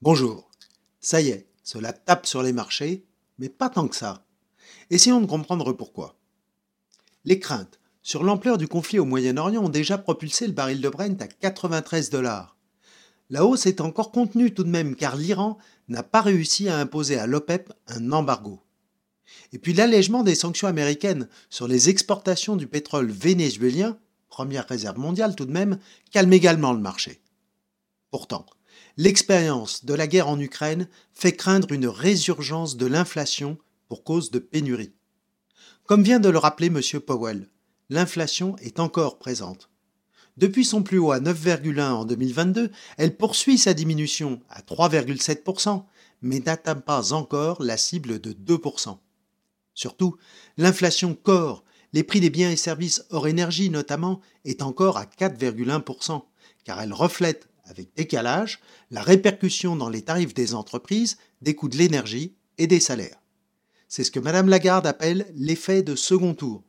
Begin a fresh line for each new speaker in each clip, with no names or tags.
Bonjour. Ça y est, cela tape sur les marchés, mais pas tant que ça. Essayons de comprendre pourquoi. Les craintes sur l'ampleur du conflit au Moyen-Orient ont déjà propulsé le baril de Brent à 93 dollars. La hausse est encore contenue tout de même car l'Iran n'a pas réussi à imposer à l'OPEP un embargo. Et puis l'allègement des sanctions américaines sur les exportations du pétrole vénézuélien, première réserve mondiale tout de même, calme également le marché. Pourtant, L'expérience de la guerre en Ukraine fait craindre une résurgence de l'inflation pour cause de pénurie. Comme vient de le rappeler M. Powell, l'inflation est encore présente. Depuis son plus haut à 9,1 en 2022, elle poursuit sa diminution à 3,7%, mais n'atteint pas encore la cible de 2%. Surtout, l'inflation corps, les prix des biens et services hors énergie notamment, est encore à 4,1%, car elle reflète avec décalage la répercussion dans les tarifs des entreprises des coûts de l'énergie et des salaires. C'est ce que Mme Lagarde appelle l'effet de second tour.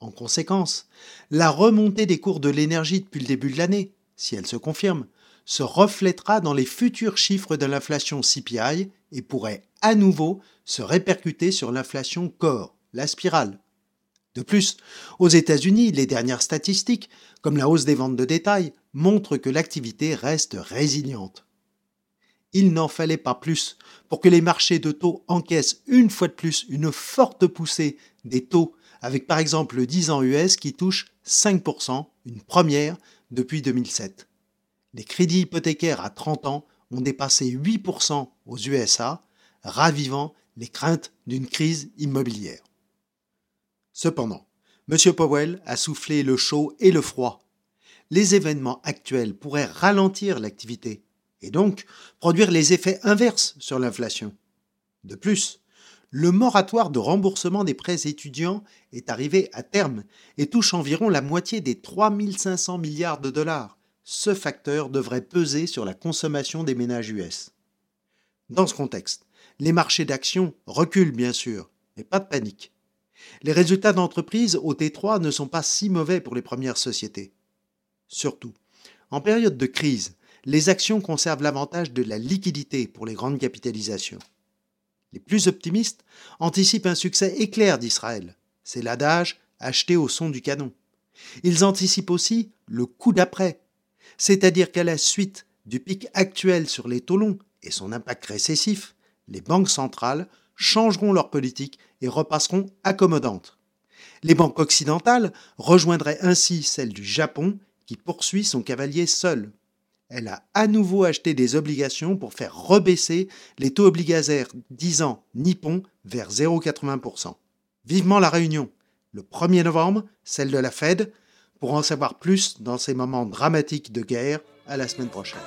En conséquence, la remontée des cours de l'énergie depuis le début de l'année, si elle se confirme, se reflètera dans les futurs chiffres de l'inflation CPI et pourrait à nouveau se répercuter sur l'inflation corps, la spirale. De plus, aux États-Unis, les dernières statistiques, comme la hausse des ventes de détail, montrent que l'activité reste résiliente. Il n'en fallait pas plus pour que les marchés de taux encaissent une fois de plus une forte poussée des taux, avec par exemple le 10 ans US qui touche 5%, une première depuis 2007. Les crédits hypothécaires à 30 ans ont dépassé 8% aux USA, ravivant les craintes d'une crise immobilière. Cependant, M. Powell a soufflé le chaud et le froid. Les événements actuels pourraient ralentir l'activité et donc produire les effets inverses sur l'inflation. De plus, le moratoire de remboursement des prêts étudiants est arrivé à terme et touche environ la moitié des 3500 milliards de dollars. Ce facteur devrait peser sur la consommation des ménages US. Dans ce contexte, les marchés d'actions reculent bien sûr, mais pas de panique. Les résultats d'entreprise au T3 ne sont pas si mauvais pour les premières sociétés. Surtout, en période de crise, les actions conservent l'avantage de la liquidité pour les grandes capitalisations. Les plus optimistes anticipent un succès éclair d'Israël. C'est l'adage acheté au son du canon. Ils anticipent aussi le coup d'après, c'est-à-dire qu'à la suite du pic actuel sur les taux et son impact récessif, les banques centrales changeront leur politique et repasseront accommodantes. Les banques occidentales rejoindraient ainsi celles du Japon qui poursuit son cavalier seul. Elle a à nouveau acheté des obligations pour faire rebaisser les taux obligataires 10 ans nippons vers 0,80%. Vivement la réunion, le 1er novembre, celle de la Fed, pour en savoir plus dans ces moments dramatiques de guerre, à la semaine prochaine.